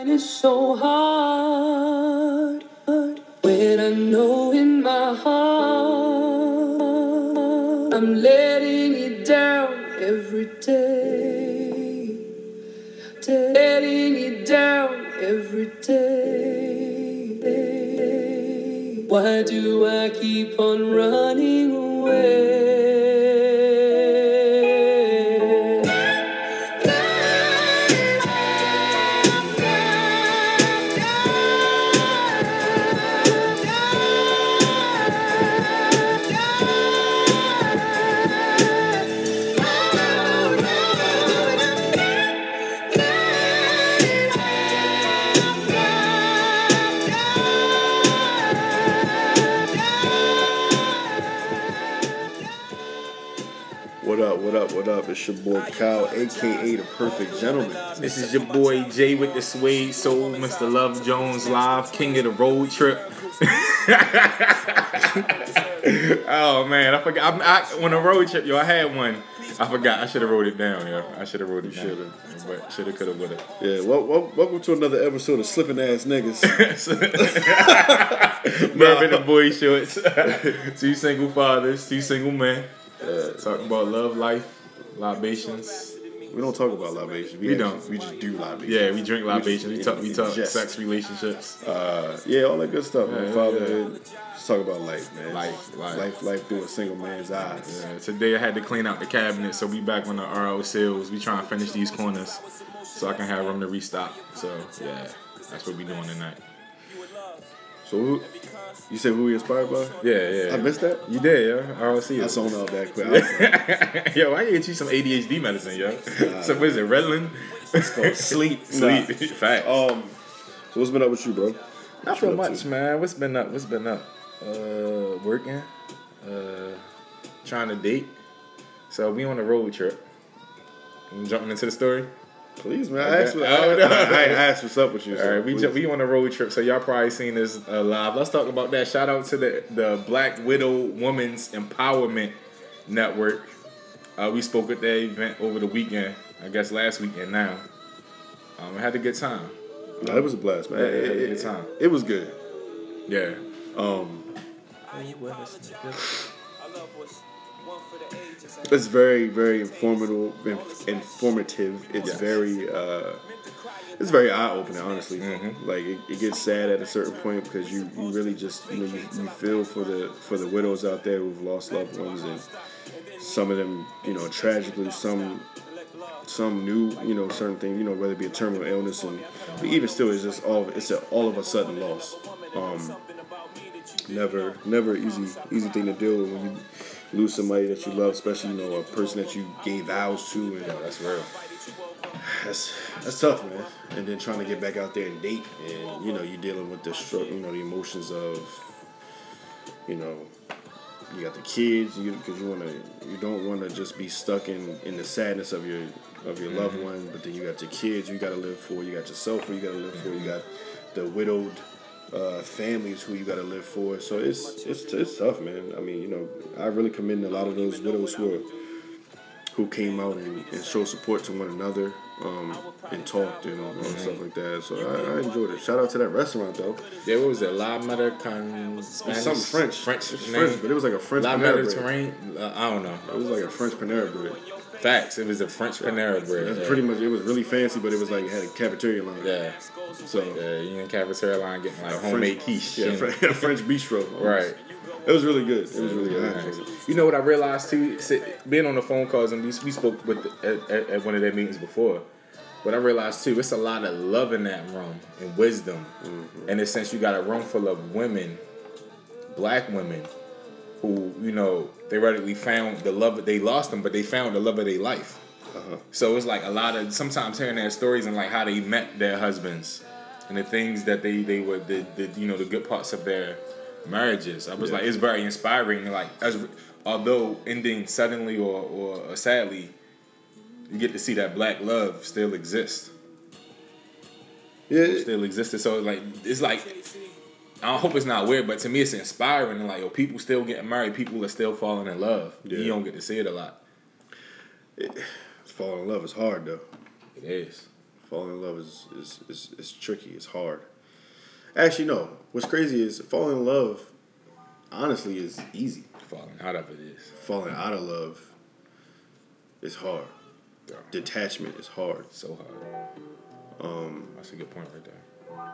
And it's so hard when I know in my heart I'm letting you down every day. Letting you down every day. Why do I keep on running It's your boy Kyle, aka The Perfect Gentleman. This is your boy Jay with the Suede Soul, Mr. Love Jones live, king of the road trip. oh man, I forgot. I, I, on a road trip, yo, I had one. I forgot. I should have wrote it down, yo. I should have wrote it down. shoulda. But shoulda, coulda, woulda. Yeah, well, well, welcome to another episode of Slipping Ass Niggas. Bourbon and boy shorts. two single fathers, two single men. Talking about love, life, libations. We don't talk about libation. We actually- don't. We just do libation. Yeah, we drink just- libations. We talk. We talk jest. sex, relationships. Uh, yeah, all that good stuff, man. Yeah, Fatherhood. Just talk about life, man. Life, life. life, life through a single man's eyes. Yeah, today I had to clean out the cabinet, so we back on the RO sales. We trying to finish these corners so I can have room to restock. So yeah, that's what we doing tonight. So, who, you said who we inspired by? Yeah, yeah. I missed that. You did, yo. ROC. I zoned out that quick. yo, I can get you some ADHD medicine, yo. so what is it, Redland? It's called sleep. Sleep. Fact. Um, so what's been up with you, bro? Not you so much, to? man. What's been up? What's been up? Uh, working. Uh, trying to date. So we on a road trip. You jumping into the story? Please, man. I asked, Okay. I, I. I, I asked what's up with you. All so right, we ju- we on a road trip, so y'all probably seen this uh, live. Let's talk about that. Shout out to the the Black Widow Women's Empowerment Network. Uh, we spoke at that event over the weekend. I guess last weekend now. Um, I had a good time. No, it was a blast, man. Yeah, it, it had it- good time. it was good. Yeah. Um, it's very, very informative. Informative. It's Yes. very, uh, it's very eye opening. Honestly, Mm-hmm. like it, it gets sad at a certain point because you, you really just you know you, you feel for the for the widows out there who've lost loved ones and some of them you know tragically some some new you know certain thing you know whether it be a terminal illness and but even still it's just all it's a, all of a sudden loss. Um, never never easy easy thing to deal with when you lose somebody that you love, especially you know a person that you gave vows to, and That's real. that's that's tough, man. And then trying to get back out there and date, and you know you're dealing with the str- you know the emotions of you know you got the kids you because you want to you don't want to just be stuck in in the sadness of your of your loved mm-hmm. one, but then you got your kids you got to live for, you got yourself you got to live for, you got the widowed uh, families who you got to live for. So it's it's it's tough, man. I mean, you know, I really commend a lot of those widows who are who came out and, and showed support to one another um, and talked and all that stuff like that. So I, I enjoyed it. Shout out to that restaurant though. Yeah, what was it? La Mediterranean something French. French. French, but it was like a French La Panera. Mediterranean. Uh, I don't know. It was like a French Panera bread. Facts. It was a French Panera bread. Yeah. pretty much. It was really fancy, but it was like it had a cafeteria line. Yeah. So Yeah, you in cafeteria line getting like a homemade French, quiche. Yeah, and- French, a French bistro. Right. It was really good. It was really good. Nice. You know what I realized too? Being on the phone calls and we, we spoke with the, at, at, at one of their meetings before. But I realized too, it's a lot of love in that room and wisdom. Mm-hmm. And in a sense, you got a room full of women, black women, who you know theoretically found the love that they lost them, but they found the love of their life. Uh-huh. So it's like a lot of sometimes hearing their stories and like how they met their husbands and the things that they they were the, the you know the good parts of their marriages. I was Yeah. like it's very inspiring. Like as although ending suddenly or or sadly, you get to see that black love still exists. Yeah, it- Still existed. So it's like it's like I hope it's not weird, but to me it's inspiring. And like yo, people still getting married. People are still falling in love. Yeah. You don't get to see it a lot. falling in love is hard though. It is. Falling in love is is, is is tricky. It's hard. Actually, no. What's crazy is falling in love. Honestly, is easy. Falling out of it is. Falling out of love is hard. Detachment is hard. So hard. Um, That's a good point right there.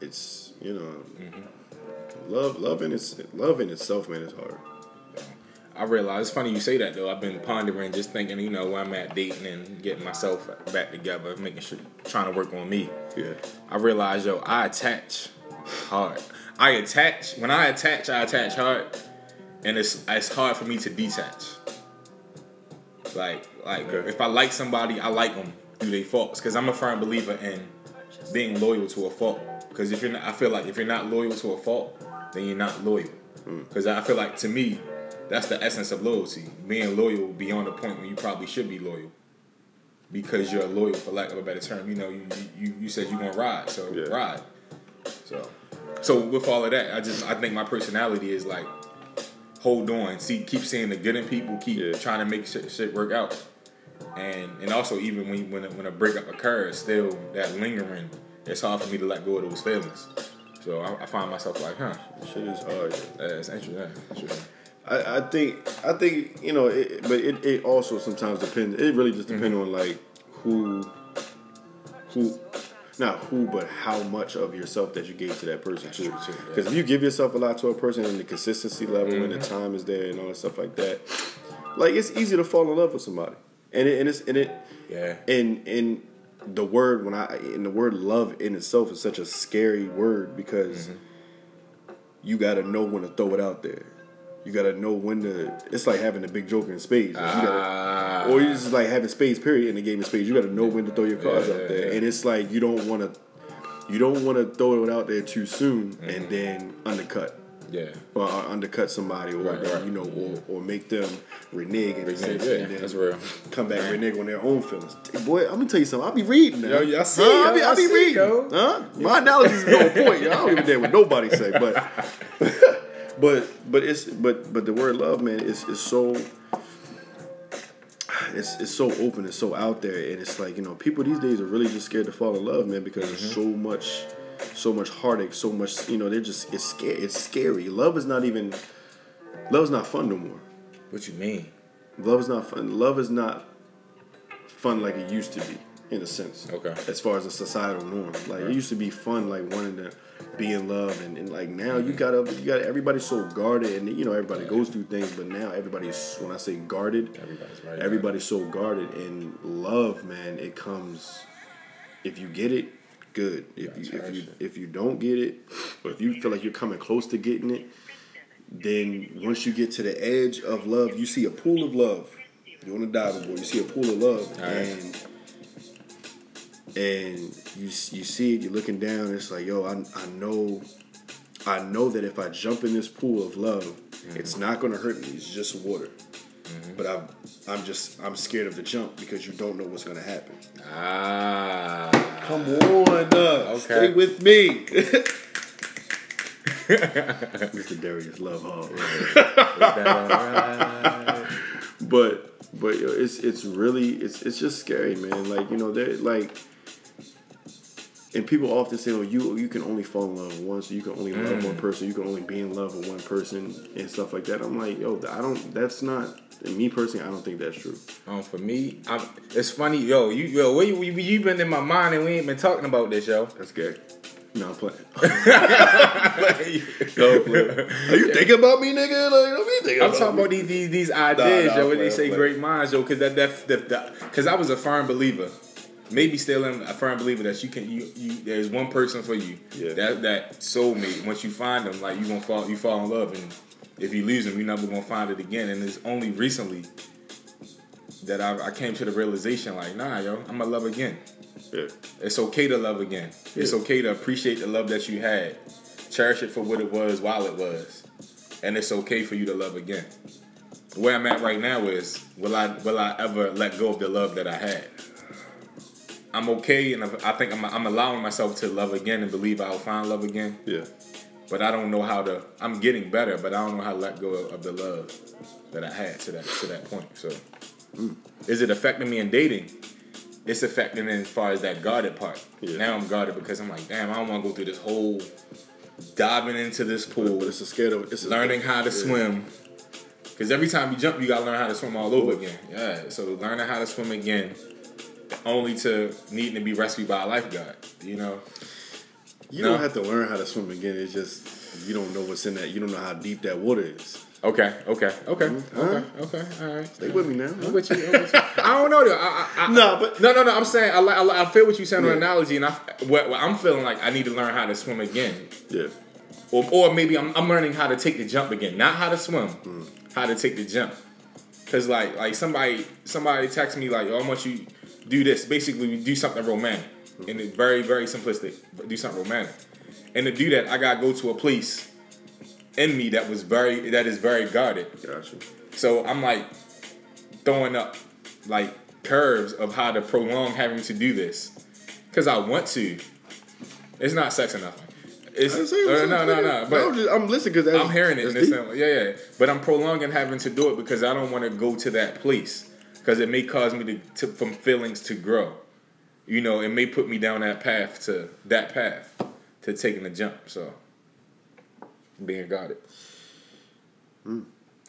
It's you know, Mm-hmm. love love in its love in itself, man, is hard. I realize it's funny you say that though. I've been pondering, just thinking, you know, where I'm at dating and getting myself back together, making sure, trying to work on me. Yeah. I realize, yo, I attach hard. I attach when I attach, I attach hard, and it's it's hard for me to detach. Like like Okay. if I like somebody, I like them through their faults because I'm a firm believer in being loyal to a fault. Because if you're not, I feel like if you're not loyal to a fault, then you're not loyal. Mm. Because I feel like to me, that's the essence of loyalty. Being loyal beyond the point where you probably should be loyal because you're loyal, for lack of a better term. You know, you you, you said you're gonna ride, so Yeah. ride. So, so with all of that, I just I think my personality is like hold on, see, keep seeing the good in people, keep Yeah. trying to make shit, shit work out, and and also even when when a, when a breakup occurs, still that lingering, it's hard for me to let go of those feelings. So I, I find myself like, huh, Shit is hard. uh, it's interesting. Yeah, interesting. I, I think I think you know, it, but it, it also sometimes depends. It really just depends on like who, who, not who, but how much of yourself that you gave to that person too. too, yeah. Because if you give yourself a lot to a person and the consistency level and the time is there and all that stuff like that, like it's easy to fall in love with somebody. And it, and it's and it Yeah. and and the word when I and the word love in itself is such a scary word because you got to know when to throw it out there. You got to know when to. It's like having a big joker in spades. Like, you gotta- Ah. or you just like having spades. Period in the game of spades. You got to know when to throw your cards Yeah, out there, yeah. and it's like you don't want to. You don't want to throw it out there too soon Mm-hmm. and then undercut yeah. or uh, undercut somebody, or Right, right. you know, or, or make them renege in a Renege, yeah, and then that's real. come back renege on their own feelings. Boy, I'm gonna tell you something. I'll be reading now. Yo, yeah, I see, Huh? I'll be, I'll I be see, reading. yo. Huh? My analysis is on point. Yo. I don't even care what nobody say, but but but it's but but the word love, man, is is so. It's, it's so open, it's so out there, and it's like you know people these days are really just scared to fall in love, man, because there's so much, so much heartache, so much you know they're just it's scary. It's scary. Love is not even, love is not fun no more. What you mean? Love is not fun. Love is not fun like it used to be, in a sense. Okay. As far as a societal norm, like it used to be fun, like wanting to be in love, and, and like now you mm-hmm. gotta, you got everybody's so guarded, and you know everybody goes through things, but now everybody's when I say guarded, Everybody's right. everybody's so guarded, and love, man, it comes if you get it, good. If you if you if you don't get it, or if you feel like you're coming close to getting it, then once you get to the edge of love, you see a pool of love. You're on a diving board. You see a pool of love, right. and and you you see it. You're looking down. It's like, yo, I I know, I know that if I jump in this pool of love, Mm-hmm. it's not gonna hurt me. It's just water. But I'm I'm just I'm scared of the jump because you don't know what's gonna happen. Ah. Come on, uh, Okay. stay with me. Mr. Darius Lovehall. but but yo, it's it's really it's it's just scary, man. Like you know, they're like, and people often say, "Oh, you you can only fall in love once. You can only love Mm. one person. You can only be in love with one person and stuff like that." I'm like, yo, I don't. That's not me personally. I don't think that's true. Um, for me, I'm, it's funny, yo. You, yo, where you, you, you been in my mind and we ain't been talking about this, yo. That's gay. No, I'm playing. no, I'm playing. Are you thinking about me, nigga? Like, don't be thinking I'm about talking me. about these these, these ideas, nah, yo. When they say, play. great minds, yo. Because that that that because I was a firm believer, maybe still am a firm believer that you can you you there's one person for you. Yeah. That that soulmate. Once you find them, like you gonna fall you fall in love, and if you lose them, you're never gonna find it again. And it's only recently that I, I came to the realization, like, nah, yo, I'm gonna love again. Yeah. It's okay to love again. It's okay to appreciate the love that you had. Cherish it for what it was while it was. And it's okay for you to love again. Where I'm at right now is will I will I ever let go of the love that I had? I'm okay and I think I'm, I'm allowing myself to love again and believe I'll find love again. Yeah. But I don't know how to. I'm getting better, but I don't know how to let go of, of the love that I had to that to that point. So, mm. is it affecting me in dating? it's affecting me as far as that guarded part. Yeah. Now I'm guarded because I'm like, damn, I don't want to go through this whole diving into this pool, But it's a scared of it's learning how to yeah. swim. Because every time you jump, you gotta learn how to swim all over again. Yeah, so learning how to swim again, only to needing to be rescued by a lifeguard. You know, You No. don't have to learn how to swim again. It's just you don't know what's in that. You don't know how deep that water is. Okay, okay, okay, Huh? okay, okay. All right. Stay with me now. I'm with you. With you. I don't know though. I, I, I, No, but no, no, no. I'm saying I, I, I feel what you're saying on Yeah. analogy, and I, I'm feeling like I need to learn how to swim again, yeah, or, or maybe I'm, I'm learning how to take the jump again, not how to swim, Mm. how to take the jump. Cause like like somebody somebody text me like, oh, I want you do this. Basically, we do something romantic, and it's very very simplistic. But do something romantic, and to do that, I gotta go to a place in me that was very that is very guarded. gotcha. So I'm like throwing up like curves of how to prolong having to do this because I want to. It's not sex or nothing. It's uh, no, no, no. But I'm, just, I'm listening because I'm hearing it. It's yeah, yeah. But I'm prolonging having to do it because I don't want to go to that place because it may cause me to, to from feelings to grow. You know, it may put me down that path to that path to taking the jump. So being guarded. Hmm.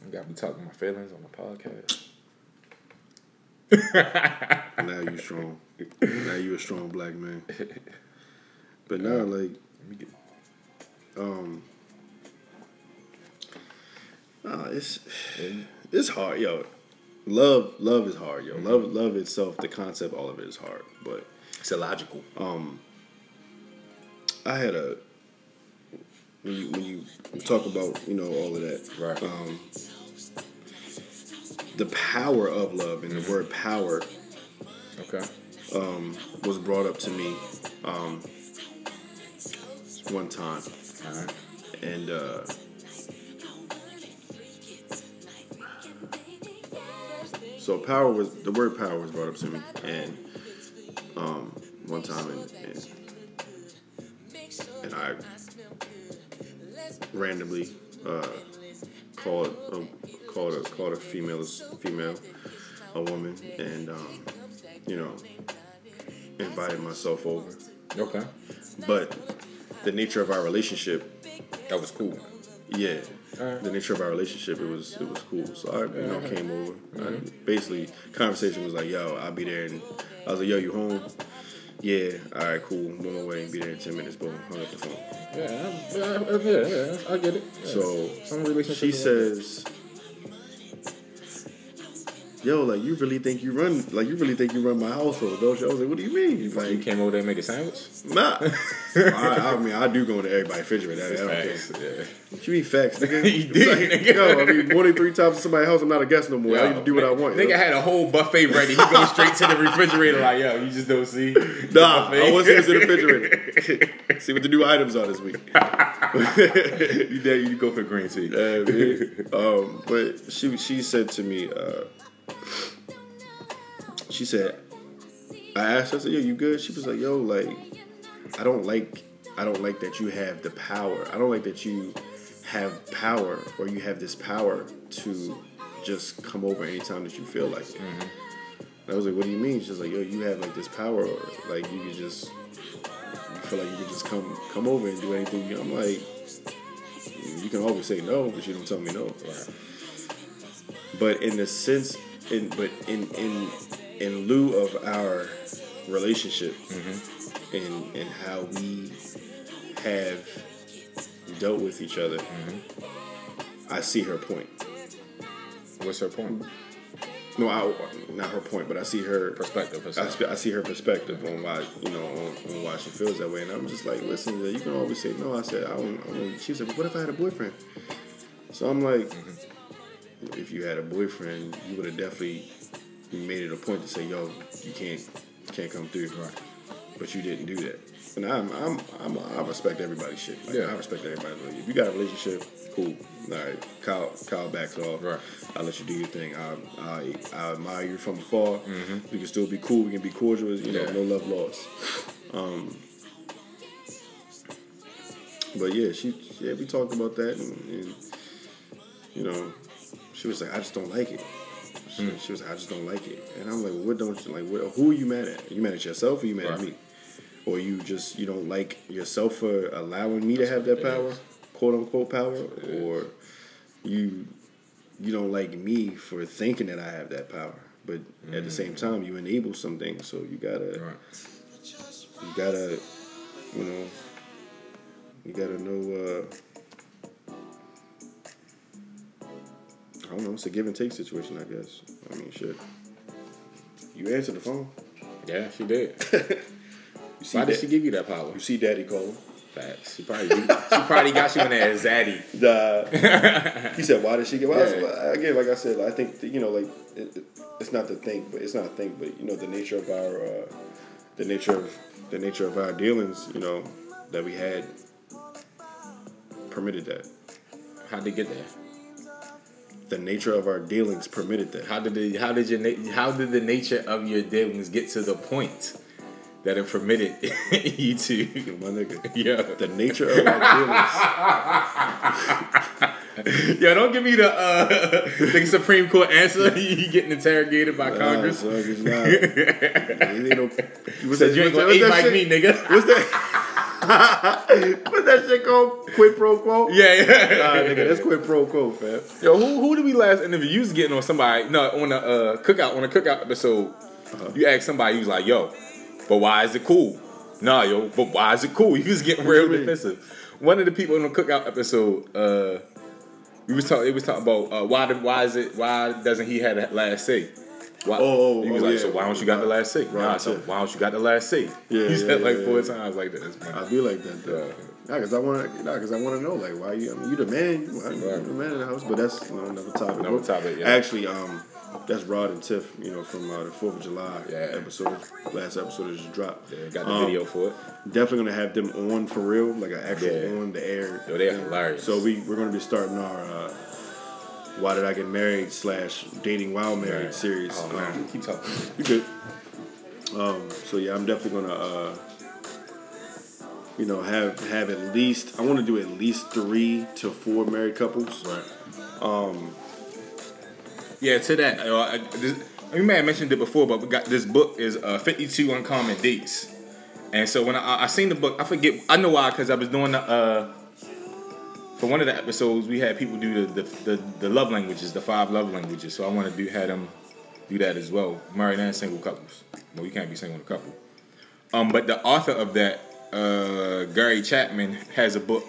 I gotta be talking my feelings on the podcast. now you strong. now you a strong black man. But now, like, Let me get um, uh, it's it's hard, yo. Love, love is hard, yo. Love, love itself, the concept, all of it is hard. But it's illogical. Um, I had a when you when you talk about you know all of that, Right. Um, the power of love and the word power Okay. Um, was brought up to me um, one time, right. and uh, so power was the word power was brought up to me, and um, one time, and, and, and I randomly uh, called a, called a called a female female a woman, and um, you know invited myself over, Okay. but the nature of our relationship That was cool. Yeah. Alright. The nature of our relationship, it was it was cool. So I, you know, came over. Mm-hmm. I, basically, conversation was like, "Yo, I'll be there," and I was like, "Yo, you home?" Yeah. All right, cool. I'm on my way. Be there in ten minutes. Boom. Hung up the phone. Yeah, I, yeah, yeah, I get it. Yeah. So some she says, "Yo, like you really think you run? Like you really think you run my household, don't you?" I was like, "What do you mean?" you Like, came over there and made a sandwich. nah. I, I mean, I do go into everybody's refrigerator. I, I don't care. Facts, yeah. What you mean facts, nigga? You did, Like, nigga. Yo, I mean, more than three times in somebody's house, I'm not a guest no more. I need to do what I want. Nigga yo. had a whole buffet ready. He goes straight to the refrigerator like, yo, you just don't see. Nah. I want to see the refrigerator. see what the new items are this week. you dare you go for green tea. Uh, um, but she she said to me, uh, she said, I asked her, I said, "Yo, you good?" She was like, "Yo, like, I don't like, I don't like that you have the power. I don't like that you have power or you have this power to just come over anytime that you feel like it." Mm-hmm. And I was like, "What do you mean?" She's like, "Yo, you have like this power, or like you could just, you feel like you could just come come over and do anything." I'm like, you can always say no, but you don't tell me no. But in the sense, in but in in in lieu of our relationship mm-hmm. and and how we have dealt with each other, mm-hmm. I see her point. What's her point? No, I, not her point, but I see her Perspective. I, perspective. sp- I see her perspective on why you know on, on why she feels that way, and I'm just like, listen, you can always say no. I said, I don't. I don't. She said, what if I had a boyfriend? So I'm like, mm-hmm. If you had a boyfriend, you would have definitely made it a point to say, yo, you can't you can't come through, Right. but you didn't do that. And I'm I'm, I'm I respect everybody's shit. Like, Yeah. I respect everybody. Like, if you got a relationship, cool. All right, Kyle Kyle backs off. Right. I'll let you do your thing. I I, I admire you from afar. Mm-hmm. We can still be cool. We can be cordial. You know, no love lost. Um, but yeah, she yeah we talked about that and, and you know she was like I just don't like it. She, she was like, I just don't like it. And I'm like, what don't you like? What, who are you mad at? you mad at yourself or you mad at me? Or you just you don't like yourself for allowing me to have that power, quote unquote power, or you you don't like me for thinking that I have that power. But at the same time, you enable something, so you gotta Right. you gotta you know you gotta know. uh I don't know. It's a give and take situation, I guess. I mean, shit. You answer the phone. Yeah, she did. You see Why did she give you that power? You see Daddy calling. Facts. She probably she probably got you in there as zaddy. Uh, he said, "Why did she get?" Well, Yeah. again, like I said, I think you know, like it, it- it's not the think, but it's not a think, but you know, the nature of our, uh, the nature of the nature of our dealings, you know, that we had permitted that. How'd they get there? The nature of our dealings permitted that. How did the how did your how did the nature of your dealings get to the point that it permitted you to? My nigga. Yeah. The nature of our dealings. Yo, don't give me the uh, the Supreme Court answer. you getting interrogated by Nah, Congress. son, it's not. Ain't no- what's Said you ain't gonna eat like me, nigga. What's that? What's that shit called? Quid pro quo? yeah, yeah. Nah, nigga, that's quid pro quo, fam. Yo, who who did we last interview? You was getting on somebody. No, on a uh, cookout on the cookout episode. You asked somebody. You was like, "Yo, but why is it cool?" Nah, yo, but why is it cool? You was getting real defensive. One of the people on the cookout episode, uh, we was talking. It was talking about uh, why did why is it why doesn't he have the last say? Why, Oh, oh, he was oh, like, yeah. so why don't you got the last say? Right, Nah, so why don't you got the last say? Yeah, he said yeah, like four times like that. That's funny. I be like that though. Nah, cause I want, to. nah, cause I want to know, like, why you? I mean, you the man, you, mean, you the man in the house. But that's you know, another topic. Another topic, yeah. Actually, um, that's Rod and Tiff, you know, from uh, the Fourth of July Yeah. episode. Last episode that just dropped. Yeah, got the Um, video for it. Definitely gonna have them on for real, like an actual Yeah. on the air. Yo, they are hilarious. So we we're gonna be starting our uh, "Why Did I Get Married" slash "Dating While Married" series. Oh man, Um, keep talking. you good? Um, so yeah, I'm definitely gonna, uh, you know, have have at least. I want to do at least three to four married couples. Right. Um, Yeah, to that. Uh, I, this, we may have mentioned it before, but we got this book is uh, 52 Uncommon Dates. And so when I, I seen the book, I forget, I know why, because I was doing the, uh, for one of the episodes, we had people do the, the, the, the love languages, the five love languages. So I want to do, have them do that as well. Married and single couples. Well, you can't be single with a couple. Um, but the author of that, uh, Gary Chapman, has a book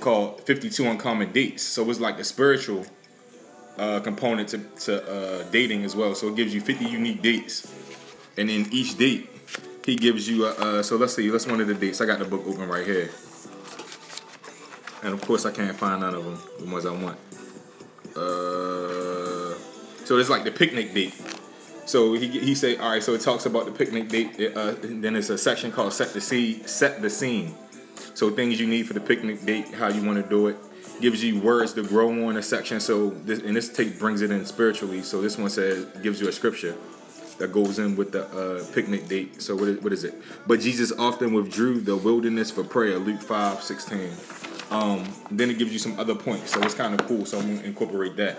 called 52 Uncommon Dates. So it's like a spiritual uh, component to, to uh, dating as well. So it gives you 50 unique dates. And in each date, he gives you a, uh, so let's see, let's one of the dates. I got the book open right here. And of course, I can't find none of them, the ones I want. Uh, so it's like the picnic date. So he he say, all right. So it talks about the picnic date. It, uh, then it's a section called set the scene. Set the scene. So things you need for the picnic date, how you want to do it. Gives you words to grow on a section. So this and this take brings it in spiritually. So this one says gives you a scripture that goes in with the uh, picnic date. So what is, what is it? But Jesus often withdrew the wilderness for prayer. Luke 5, 16. Um, then it gives you some other points. So it's kind of cool. So I'm gonna incorporate that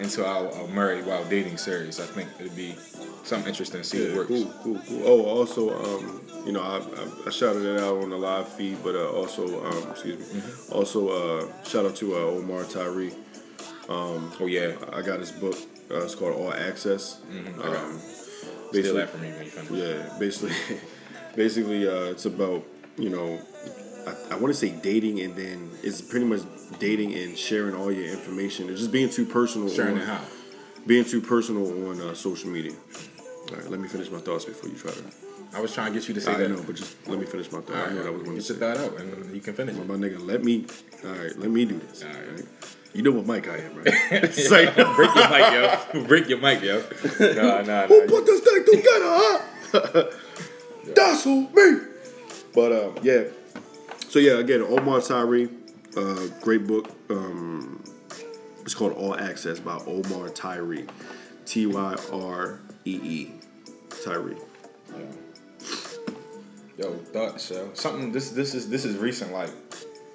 into our, our married while dating series. I think it'd be something interesting to see yeah, it works. cool, cool, cool. Oh, also, um, you know, I, I, I shouted it out on the live feed, but uh, also, um, excuse me, Mm-hmm. also uh, shout out to uh, Omar Tyree. Oh yeah, I got his book. Uh, it's called All Access. Mm-hmm. Um, steal basically, that from me when you finish. yeah, basically, basically, uh, it's about you know, I, I want to say dating, and then it's pretty much dating and sharing all your information. It's just being too personal. Sharing on, it how? Being too personal on uh, social media. All right, let me finish my thoughts before you try to. I was trying to get you to say I that. know, but just let me finish my thought. All I know that was going to get your say. thought out, and you can finish it. My nigga, let me. All right, let me do this. All right. all right? You know what mic I am, right? it's like, Break your mic, yo. Break your mic, yo. Nah, nah, Who put this thing together, huh? That's who me. But um, yeah. So yeah, again, Omar Tyree, uh, great book. Um, it's called All Access by Omar Tyree, T Y R E E, Tyree. Yeah. Yo, thoughts, yo. Something. This this is this is recent, like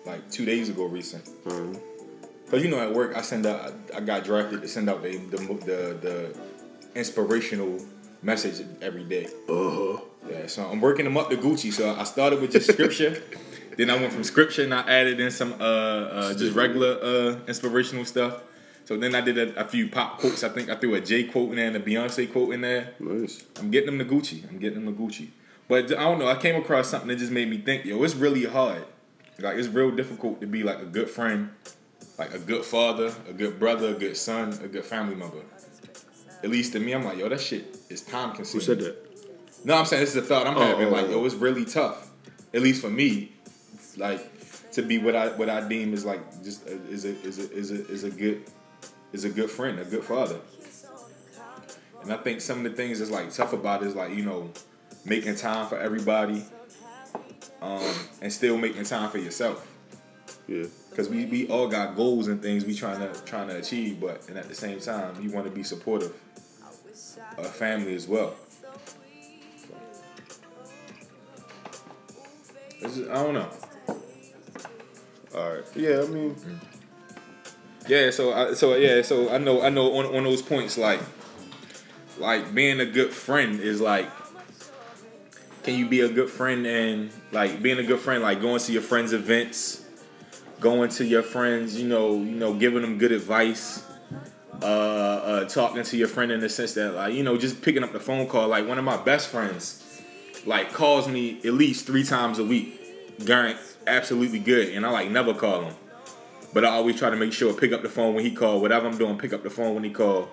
like two days ago, recent. Um, Cause you know at work I send out I got drafted to send out the the the, the inspirational message every day. Uh huh. Yeah, so I'm working them up to Gucci. So I started with just scripture. then I went from scripture and I added in some uh, uh just regular uh inspirational stuff. So then I did a, a few pop quotes. I think I threw a J quote in there and a Beyonce quote in there. Nice. I'm getting them to Gucci. I'm getting them to Gucci. But I don't know. I came across something that just made me think, yo, it's really hard. Like it's real difficult to be like a good friend, like a good father, a good brother, a good son, a good family member. At least to me, I'm like, yo, that shit is time consuming. Who said that? No, I'm saying this is a thought I'm Oh, having. oh, Like, oh. yo, it's really tough. At least for me, like to be what I what I deem is like just a, is a is a is a is a good is a good friend, a good father. And I think some of the things that's like tough about it is like you know making time for everybody, um, and still making time for yourself. Yeah. Cause we, we all got goals and things we trying to trying to achieve, but and at the same time you want to be supportive of family as well. It's just- I don't know. All right. Yeah, I mean, Yeah, so I, so yeah, so I know I know on on those points like like being a good friend is like can you be a good friend and like being a good friend like going to your friends events going to your friends you know you know giving them good advice uh, uh talking to your friend in the sense that like you know just picking up the phone call like one of my best friends like calls me at least three times a week Garrett absolutely good and I like never call him but I always try to make sure pick up the phone when he called. Whatever I'm doing, pick up the phone when he called,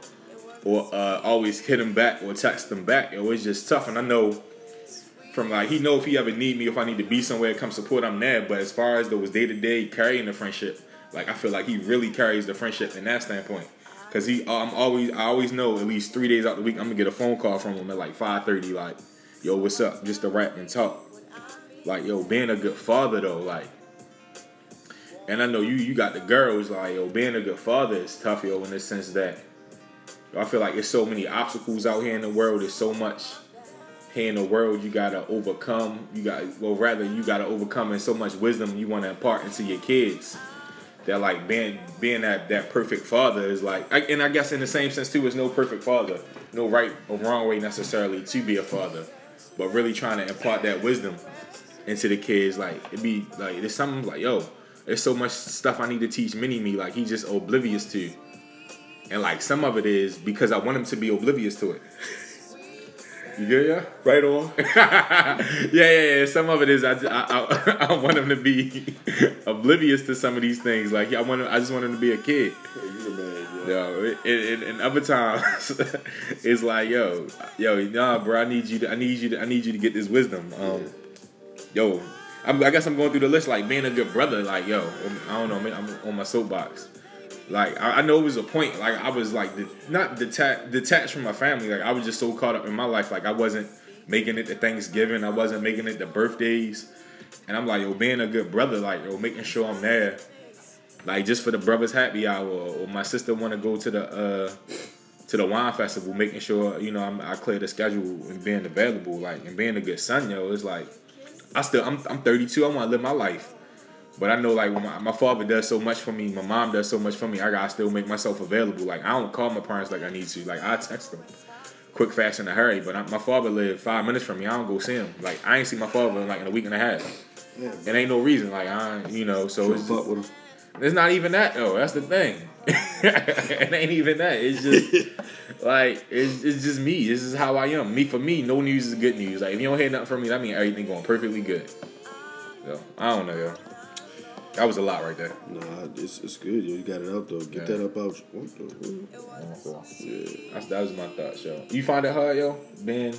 or uh, always hit him back or text him back. It was just tough, and I know from like he know if he ever need me, if I need to be somewhere, come support, I'm there. But as far as those day to day carrying the friendship, like I feel like he really carries the friendship in that standpoint. Cause he, I'm always, I always know at least three days out the week, I'm gonna get a phone call from him at like 5:30, like, yo, what's up? Just to rap and talk. Like, yo, being a good father though, like. And I know you you got the girls like yo being a good father is tough yo in the sense that yo, I feel like there's so many obstacles out here in the world. There's so much here in the world you gotta overcome. You got well rather you gotta overcome and so much wisdom you want to impart into your kids. That like being being that that perfect father is like I, and I guess in the same sense too, there's no perfect father, no right or wrong way necessarily to be a father, but really trying to impart that wisdom into the kids. Like it be like there's something like yo, there's so much stuff I need to teach Mini Me. Like he's just oblivious to, and like some of it is because I want him to be oblivious to it. You good, yeah? right on. yeah, yeah, yeah. Some of it is I, I, I, I want him to be oblivious to some of these things. Like I want him, I just want him to be a kid. you the man, yeah. Yo, it, and other times it's like, yo, yo, nah, bro, I need you to, I need you to, I need you to get this wisdom. Um, yo, I'm, I guess I'm going through the list like being a good brother. Like, yo, I don't know, man, I'm on my soapbox. Like, I, I know it was a point. Like, I was like not detached, detached from my family. Like, I was just so caught up in my life. Like, I wasn't making it to Thanksgiving. I wasn't making it to birthdays. And I'm like, yo, being a good brother, like, yo, making sure I'm there like just for the brothers happy hour or my sister want to go to the uh to the wine festival making sure you know I'm, i clear the schedule and being available like and being a good son yo it's like i still i'm, I'm 32 i want to live my life. But i know like when my, my father does so much for me my mom does so much for me i gotta still make myself available. Like i don't call my parents like i need to. Like i text them quick fast in a hurry. But I, my father lived five minutes from me. I don't go see him. Like i ain't see my father in like in a week and a half. Yeah, it ain't no reason. Like i you know so it's fuck with him. It's not even that though. That's the thing. it ain't even that. It's just like it's, it's just me. This is how I am. Me for me, no news is good news. Like if you don't hear nothing from me, that means everything going perfectly good. So I don't know, yo. That was a lot right there. Nah, it's, it's good, yo. You got it out though. Get Yeah. that up out. What? Yeah. That's, that was my thoughts, yo. You find it hard, yo, being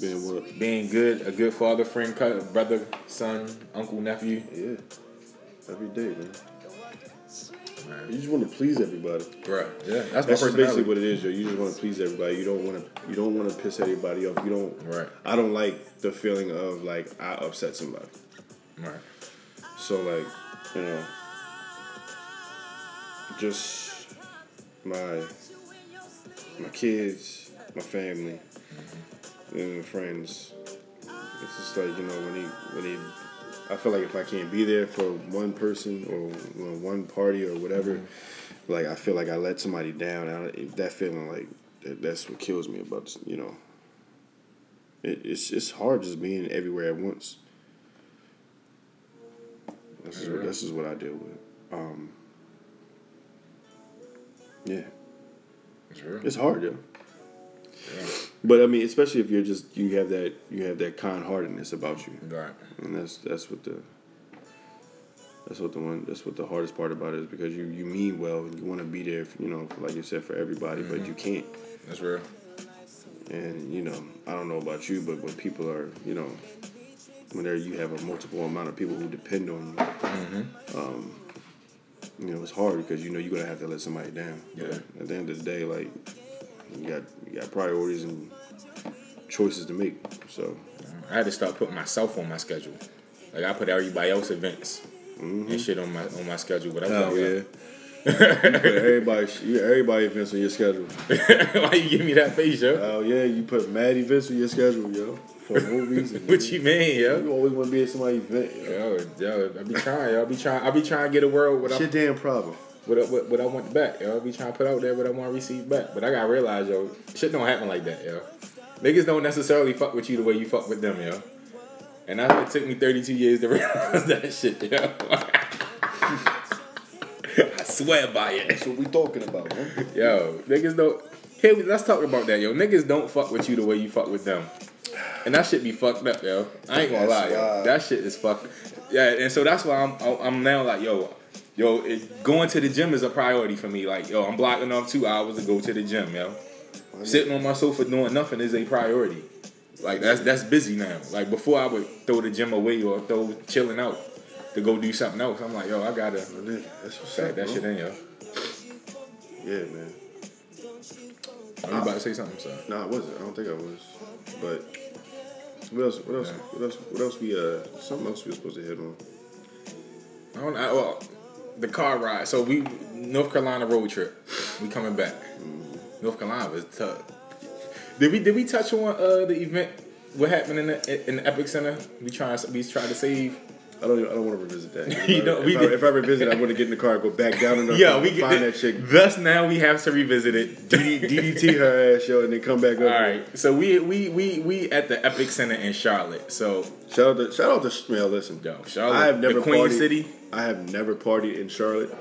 Man, what? being good, a good father, friend, brother, son, uncle, nephew. Yeah. Every day, man. You just want to please everybody. Bruh, yeah, that's That's basically what it is, yo. You just want to please everybody. You don't want to. You don't want to piss everybody off. You don't. Right. I don't like the feeling of like I upset somebody. Right. So like, you know, just my my kids, my family, mm-hmm. and my friends. It's just like you know when he when he I feel like if I can't be there for one person or you know, one party or whatever, Mm-hmm. like I feel like I let somebody down. I, that feeling like that, that's what kills me about you know. It, it's it's hard just being everywhere at once. This is what, this is what I deal with. Um, yeah, It's it's hard, yo. Yeah. But I mean, especially if you're just you have that you have that kind heartedness about you, Right. and that's that's what the that's what the one that's what the hardest part about it is because you you mean well and you want to be there, you know, like you said for everybody, but you can't. That's real. And you know, I don't know about you, but when people are, you know, when there you have a multiple amount of people who depend on you, um, you know, it's hard because you know you're gonna have to let somebody down. Yeah. But at the end of the day, like you got you got priorities and choices to make. So I had to start putting myself on my schedule. Like I put everybody else events and mm-hmm. shit on my on my schedule, but I was Oh like, yeah. you put everybody, everybody events on your schedule. Why you give me that face, yo? Oh yeah, you put mad events on your schedule, yo, for no reason. what you mean, yo? You always want to be at somebody's event. Yo. Yo, yo, I be trying, yo. I be trying, I be trying to get a world what It's your damn problem. What, I, what, what I want back, yo. I be trying to put out there what I want to receive back. But I gotta realize, yo, shit don't happen like that, yo. Niggas don't necessarily fuck with you the way you fuck with them, yo. And that, it took me 32 years to realize that shit, yo. I swear by it. That's what we talking about, man. Yo, niggas don't. Here, we- let's talk about that, yo. Niggas don't fuck with you the way you fuck with them, and that shit be fucked up, yo. I ain't gonna lie, yo. That shit is fucked. Yeah, and so that's why I'm I'm now like, yo, yo, it, going to the gym is a priority for me. Like, yo, I'm blocking off two hours to go to the gym, yo. Sitting on my sofa doing nothing is a priority. Like that's that's busy now. Like before, I would throw the gym away or throw chilling out to go do something else. I'm like, yo, I gotta That's what's up, that bro. shit in, yo. Yeah, man. Are you about to say something, sir? No, I wasn't. I don't think I was. But what else? What else? Yeah. What else? What else? We uh, something else we were supposed to hit on. I don't, I, well, the car ride. So we North Carolina road trip. We coming back. North Carolina was tough. Did we did we touch on uh, the event? What happened in the in the EpiCentre? We trying we tried to save. I don't. Even, I don't want to revisit that. If, You I, if, I, if I revisit, I want to get in the car, and go back down enough, Yeah, we find that chick, Thus now we have to revisit it. DD, DDT her ass, yo, and then come back up. All right. So we we we we at the EpiCentre in Charlotte. So Shout out to shout out to Smell. Listen, Yo, Charlotte, I have never the Queen partied, City. I have never partied in Charlotte.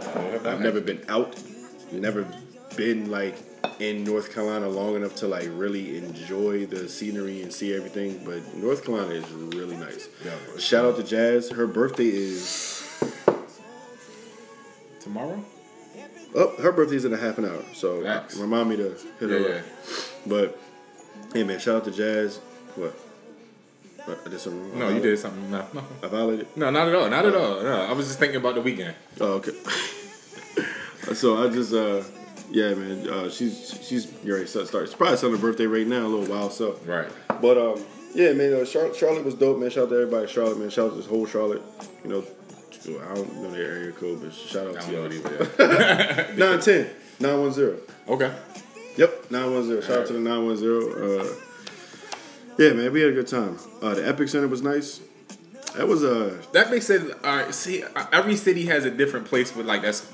I've never been out. Never been like in North Carolina long enough to like really enjoy the scenery and see everything. But North Carolina is really nice. Yeah. Shout out to Jazz. Her birthday is tomorrow. oh, her birthday's in a half an hour. So Facts. remind me to hit her yeah. up. But hey man, shout out to Jazz. What? I did something. No, you did something. No, no, I violated. no, not at all. Not at all. No, I was just thinking about the weekend. Oh, okay. so I just, uh, yeah, man. Uh, she's she's you're right. Start. She's probably celebrating her birthday right now. A little while so. Right. But um, yeah, man. Uh, Charlotte, Charlotte was dope, man. Shout out to everybody, Charlotte, man. Shout out to this whole Charlotte. You know, I don't know their area code, but shout out to y'all. yeah. Nine ten. 910. Okay. Yep, 910. Shout out to the 910. Uh, yeah, man, we had a good time. Uh, the EpiCentre was nice. That was uh, That makes sense. All right. See, uh, every city has a different place, but like that's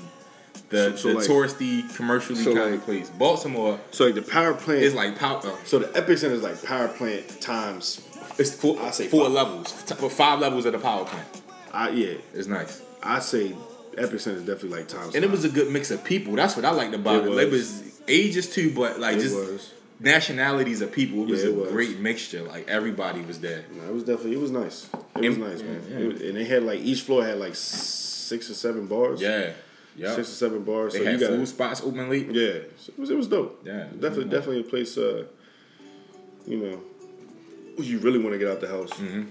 the, So- the like- touristy, commercially so, kind like- of place. Baltimore so like the power plant. is like power. uh, so the EpiCentre is like power plant times. It's four, I say four five. levels, T- well, five levels of the power plant. I yeah, It's nice, I say EpiCentre is definitely like times. and it was a good mix of people. That's what I liked about It it. It was. was ages too, but like It just was. Nationalities of people. It was Yeah, a was. great mixture. Like everybody was there. No, it was definitely it was nice. It was And- nice, man. yeah. It was- and they had like each floor had like six or seven bars. Yeah, yeah. six or seven bars. They so had you got food spots open late. yeah. So it was it was dope. Yeah. definitely definitely a place. Uh, you know, you really want to get out the house. Mm-hmm.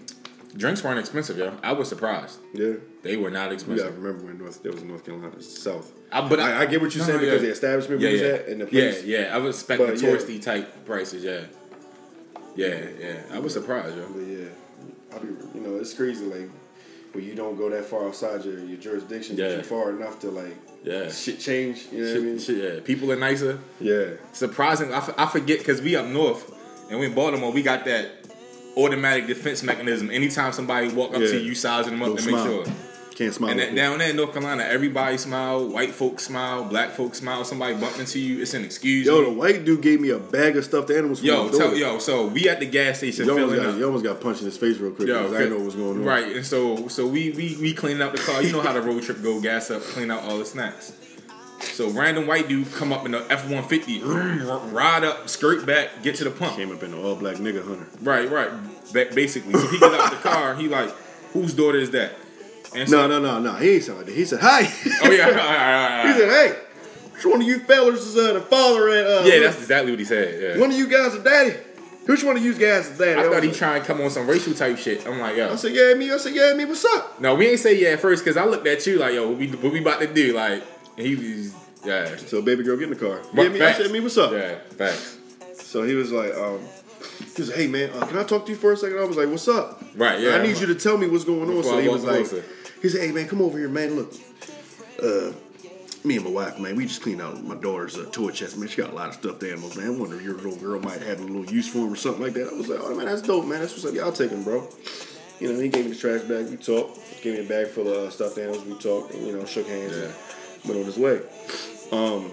Drinks weren't expensive, yo. I was surprised. Yeah. They were not expensive. gotta expensive. remember when North there was North Carolina, South. I, but I, I get what you're No, saying no, because yeah. the establishment yeah, was yeah. at and the place. Yeah, yeah. I was expecting But, yeah. touristy type prices. Yeah, yeah, yeah. I was surprised, yo. But yeah, I be you know it's crazy like when you don't go that far outside your, your jurisdiction, but Yeah. you're far enough to like Yeah. shit change. You know what I mean? Shit, shit, yeah. People are nicer. Yeah. Surprising. I, f- I forget because we up north and we in Baltimore. We got that automatic defense mechanism. Anytime somebody walk up Yeah. to you, you sizing them up Don't to make sure. Can't smile. And that, down there in North Carolina, everybody smile. White folks smile. Black folks smile. Somebody bump into you, it's an excuse. Yo, the white dude gave me a bag of stuffed animals. Yo, tell, yo. So we at the gas station You almost, filling got, up. you almost got punched in his face real quick Yo, because I didn't know what was going on. Right, and so so we we we cleaning out the car. You know how the road trip go, gas up, clean out all the snacks. So random white dude come up in the F one fifty, ride up, skirt back, get to the pump. Came up in an all black nigga hunter. Right, right. Ba- basically, so he get out the car. He like, whose daughter is that? And so, No, no, no, no. He ain't sound like that. He said, "Hi." Oh yeah, all right, all right, all he said, "Hey, which one of you fellas is uh, the father at? Uh, yeah, that's exactly what he said. Yeah. one of you guys is daddy. Which one of you guys is daddy?" I thought he like- trying to come on some racial type shit. I'm like, yo. I said, "Yeah, me." I said, "Yeah, me." What's up? No, we ain't say yeah at first because I looked at you like, yo, what we, what we about to do? Like, he was, yeah. So baby girl, get in the car. Yeah, me. I said, "Me, what's up?" Yeah, facts. So he was like, um, he was like, "Hey man, uh, can I talk to you for a second? I was like, "What's up?" Right, yeah. I need you to tell me what's going on. Before So he was like, closer. he said, "Hey man, come over here, man. Look, uh, me and my wife, man, we just cleaned out my daughter's uh, toy chest. Man, she got a lot of stuffed animals, man. I wonder if your little girl might have a little use for him or something like that." I was like, "Oh man, that's dope, man. That's what's up. I'll take him, bro." You know, he gave me the trash bag. We talked. Gave me a bag full of uh, stuffed animals. We talked. And, you know, shook hands. Yeah. And went on his way. Um,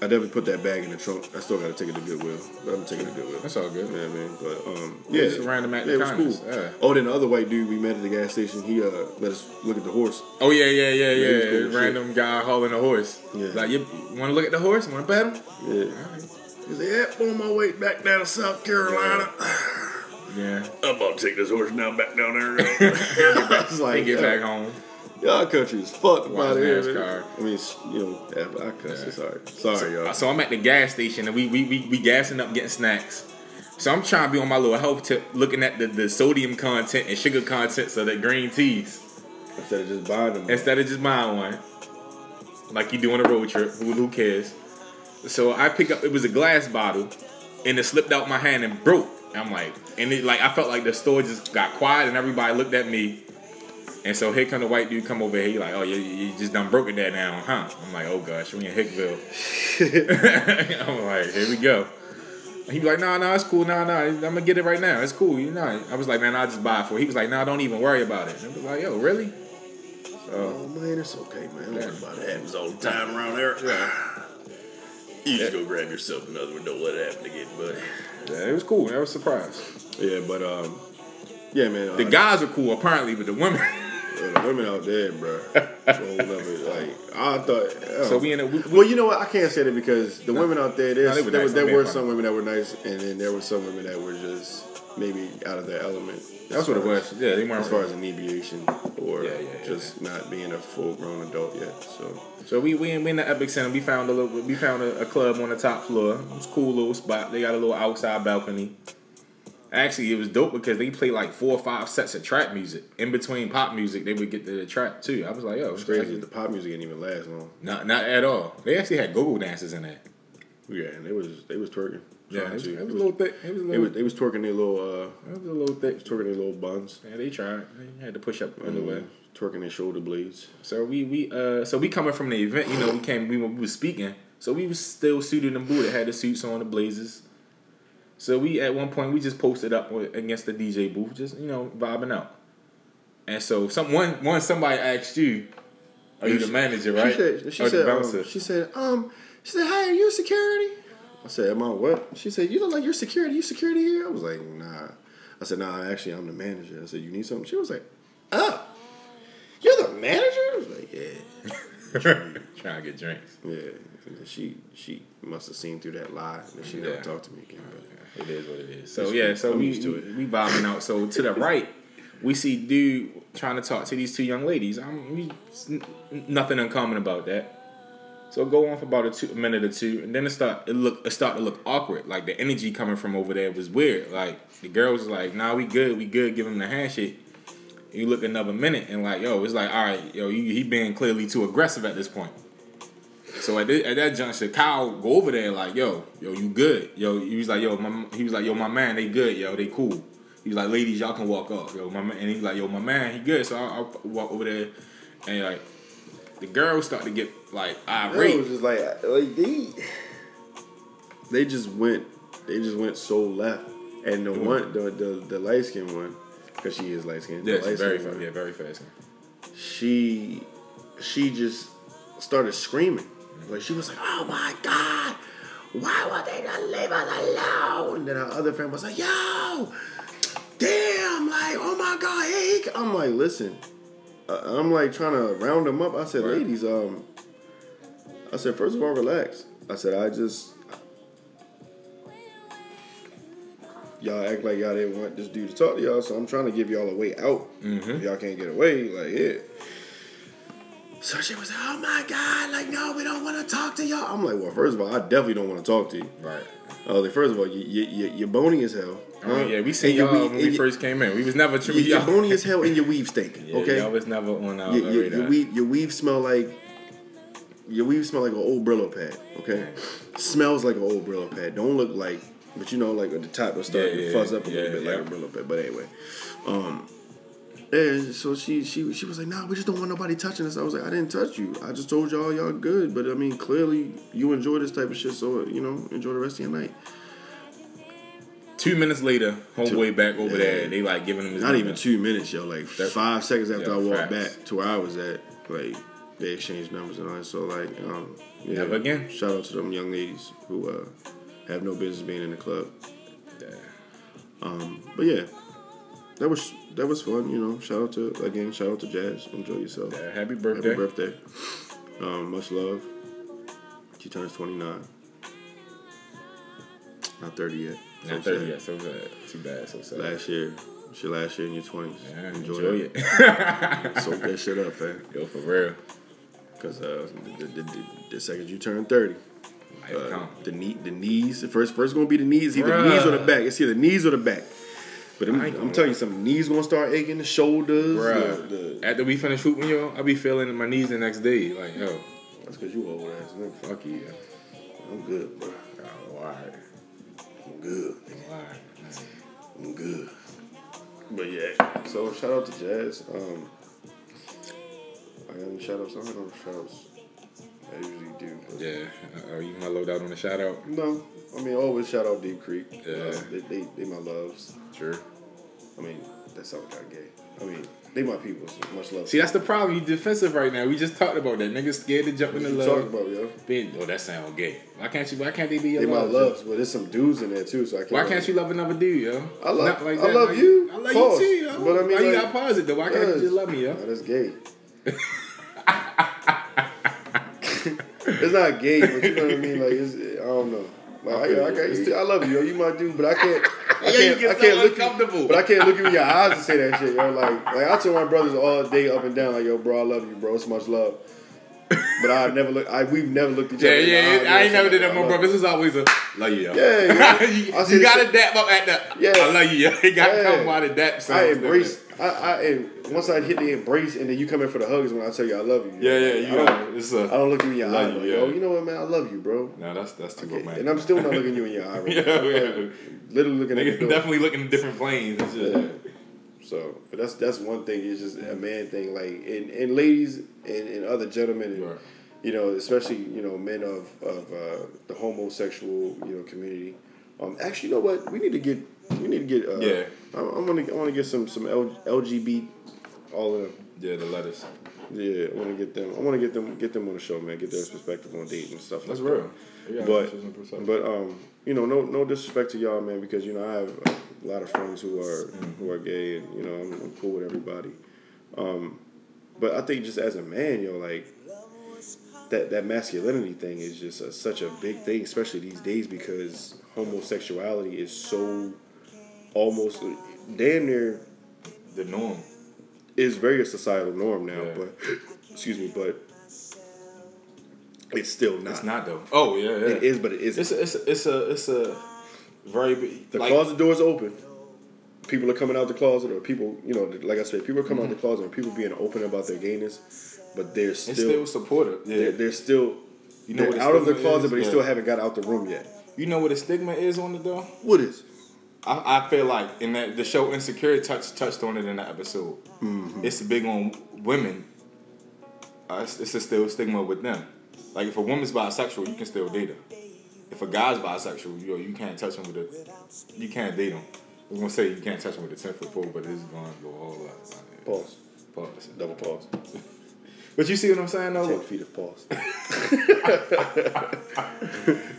I definitely put that bag in the trunk. I still got to take it to Goodwill, but I'm taking it to Goodwill. That's all good. Yeah, man. But um, Yeah, yeah, it's random act yeah, it was kindness, cool. yeah. Oh, then the other white dude we met at the gas station, he uh let us look at the horse. Oh yeah, yeah, yeah, he yeah. cool as shit. Random guy hauling a horse. Yeah. Like you want to look at the horse? Want to pet him? Yeah. He said, "Yeah, on my way back down to South Carolina. Yeah. I'm about to take this horse now back down there." I was They like, get "Yo, back home. Y'all country is fucked out here. NASCAR. I mean, you know, yeah, I cuss. It's sorry. Sorry, y'all. So I'm at the gas station and we we we, we gassing up getting snacks. So I'm trying to be on my little health tip, looking at the, the sodium content and sugar content of the green teas Instead of just buying them. instead of just buying one, like you do on a road trip. Who who cares? So I pick up. It was a glass bottle, and it slipped out my hand and broke. I'm like, and it like I felt like the store just got quiet and everybody looked at me. And so here come the white dude come over here. He like, oh, you, you just done broke it that now, huh? I'm like, oh gosh, we in Hickville. I'm like, here we go. He be like, nah, nah, it's cool. Nah, nah, I'm gonna get it right now. It's cool. You know. I was like, man, I'll just buy it for. you." He was like, nah, don't even worry about it. I was like, yo, really? Oh man, it's okay, man. It. happens all the time around there. You just go grab yourself another one. Don't let it happen again, buddy. Yeah, it was cool. I was surprised. Yeah, but um, yeah, man. The uh, guys are cool apparently, but the women. the women out there, bro. Like I thought. oh. so we in a. We, we- Well, you know what? I can't say that because the women out there, there's, No, they were there, nice. was, there were some women that were nice, and then there were some women that were just maybe out of their element. that's what it was. Yeah, they weren't. As far as inebriation or Yeah, yeah, yeah. just not being a full grown adult yet. So So we we in, we in the EpiCentre. We found a little. We found a, a club on the top floor. It was a cool little spot. They got a little outside balcony. Actually, it was dope because they played like four or five sets of trap music in between pop music. They would get to the trap too. I was like, yo, it's crazy. The pop music didn't even last long. Not not at all. They actually had go-go dances in there. Yeah, and they was they was twerking. Yeah, it was, it was a little thick. It was a They little. was, they was twerking their little uh it was a little thick. twerking their little buns, Yeah, they tried. They had to push up underwear. twerking their shoulder blades. So we we uh so we coming from the event, you know, we came we, were- we was speaking. So we was still suited and booted, had the suits on, the blazers. So we at one point we just posted up against the DJ booth, just you know vibing out. And so some one one somebody asked you, "Are you the manager, right?" She said, she Or the said, bouncer? um, she said, um, she said, hi, are you security? I said, am I what? She said, you look like you're security. You security here? I was like, nah. I said, nah, actually, I'm the manager. I said, you need something? She was like, oh, you're the manager? I was like, yeah, Trying to get drinks. yeah. And she she must have seen through that lie, and she never talked to me again. But It is what it is. So It's yeah, so I'm we, used to we it. we vibing out. So to the right, we see dude trying to talk to these two young ladies. I'm nothing uncommon about that. So go on for about a, two, a minute or two, and then it start it look it start to look awkward. Like the energy coming from over there was weird. Like the girl was like, "Nah, we good, we good." Give him the handshake. You look another minute and like, yo, it's like, all right, yo, he, he being clearly too aggressive at this point. So at, thi- at that juncture, Kyle go over there like, yo, yo, you good? Yo, he was like, yo, my, he was like, yo, my man, they good, yo, they cool. He was like, ladies, y'all can walk off, yo, my man, and he was like, yo, my man, he good. So I, I walk over there, and like, the girls start to get like it irate. was just like like they they just went they just went so left. And the one, the the, the light skinned one, because she is light skinned. Yeah, very fast. Yeah, very fast. She, she just started screaming. Like she was like, "Oh my god, why would they not leave us alone?" And then her other friend was like, "Yo, damn, like, oh my god, hey." I'm like, listen, uh, I'm like trying to round them up. I said, Right. ladies, um, I said, first of all, relax. I said, I just. Y'all act like y'all didn't want this dude to talk to y'all, so I'm trying to give y'all a way out. If y'all can't get away, like, yeah. So she was like, oh my God, like, no, we don't want to talk to y'all. I'm like, well, first of all, I definitely don't want to talk to you. Right. I was like, first of all, you, you, you, you're bony as hell. I mean, yeah, we seen And y'all weave- when we first came in. We was never true. you- You're bony as hell and your weave stinking, Yeah, okay? Y'all was never on our your, your, radar. your weave, your weave smell like your weave smell like an old Brillo pad. Okay, smells like an old Brillo pad. Don't look like, but you know, like at the top will start Yeah, to yeah, fuzz up a yeah, little bit like a Brillo pad. But anyway, um, and so she she she was like, "Nah, we just don't want nobody touching us." I was like, "I didn't touch you. I just told y'all y'all good, but I mean, clearly you enjoy this type of shit, so you know, enjoy the rest of your night." Two minutes later, homeboy back over Yeah. there. They like giving him Not number. even two minutes, yo. Like That- five seconds after Yeah, I walked facts. back to where I was at, like they exchanged numbers and all that. So like, um, yeah. Never again. Shout out to them young ladies who uh, have no business being in the club. Yeah. Um, but yeah, that was that was fun. You know, shout out to again, shout out to Jazz. Enjoy yourself. Yeah, happy birthday. Happy birthday. Um, much love. She turns twenty nine. Not thirty yet. Not So 30 sad. yet, so sad. Too bad, so sad. Last year, she last year in your twenties. Yeah, enjoy, enjoy, it. it. Soak that shit up, man. Yo, for real. Because uh, the, the, the, the second you turn 30, uh, the knee, the knees, the first first gonna be the knees, either Bruh. knees or the back. It's either knees or the back. But I'm, I'm telling you something, knees gonna start aching, the shoulders. Bruh. The, the, After we finish hooping, yo, I be feeling my knees the next day. Like, yo, that's because you old ass nigga. fuck you. yo. I'm good, bro. Oh, alright. I'm good. I'm Alright. I'm good. But yeah, so shout out to Jazz. Um, I got any shout outs? I don't no shout outs. I usually do. Yeah. Uh, you my load out on the shout out? No, I mean always shout out Deep Creek. Yeah. Uh, they, they they my loves. Sure. I mean that sounded kind of gay. I mean they my people. So much love. See, that's the problem. You defensive right now. We just talked about that. Niggas scared to jump in what the you love. talking about, yo? Being, oh, that sound gay. Why can't you? Why can't they be your They my loves? but there's some dudes in there too. So I can't. Why can't you love another dude, yo? I love- like I love Like, you. I love Pause. you too, yo. But I mean, Why you got pause it though? Why can't you just love me, yo? Nah, that's gay. it's not gay, but you know what I mean. Like it's, I don't know. Like I, I, can't, still- I love you, yo. You my dude, but I can't. I Yeah, you can't. get I so can't look. uncomfortable. You, but I can't look you in your eyes and say that shit, yo. Like, like I tell my brothers all day up and down, like, yo, bro, I love you, bro. It's much love. But I never look. I we've never looked at each Yeah, other. yeah, yeah. I ain't never did that, my bro. This is always a love you, yo. Yeah, yeah. you, you gotta dap up at the. Yeah. I love you, yo. You gotta Yeah. come by the dap. I embrace. I, I and once I hit the embrace, and then you come in for the hugs when I tell you I love you. Yeah, yeah. I You don't, gotta. It's I a. don't look you in your eye. you, like, yeah. Yo, you know what, man? I love you, bro. No, that's that's too Okay, romantic. And I'm still not looking you in your eye. Right Yeah, now. Yeah. Literally looking at the definitely looking at different planes and shit. Yeah. So, but that's that's one thing. It's just a man thing. Like, and, and ladies and, and other gentlemen, and, Right. you know, especially you know men of of uh, the homosexual you know community. Um, actually, you know what? We need to get we need to get. Uh, Yeah. I, I want to I want to get some some L, LGBT all of them. Yeah, the letters. Yeah, I want to get them. I want to get them get them on the show, man. Get their perspective on dating and stuff. That's like real. That. But but um, you know, no no disrespect to y'all, man, because you know I have a lot of friends who are who are gay, and you know I'm, I'm cool with everybody. Um, but I think just as a man, yo, like that that masculinity thing is just a, such a big thing, especially these days, because homosexuality is so almost damn near the norm. is very a societal norm now, Yeah. but excuse me, but it's still not. It's not though. Oh yeah, yeah. It is, but it isn't. It's a, it's a, it's a, it's a very big. the like, closet doors open. People are coming out the closet, or people, you know, like I said, people are coming out the mm-hmm. closet, and people being open about their gayness, but they're still, still supportive. Yeah. they're, they're still, You know the out of the closet, is? but they Yeah. still haven't got out the room yet. You know what the stigma is on it though? What is? I, I feel like in that the show Insecure touched touched on it in that episode. Mm-hmm. It's big on women. Uh, it's, it's a still stigma with them. Like if a woman's bisexual, you can still date her. if a guy's bisexual, yo, you can't touch him with a, you can't date him. I was gonna say you can't touch him with a ten foot pole, but it's gonna go all out. Pause. Pause. Double pause. But you see what I'm saying though? Ten feet of pause.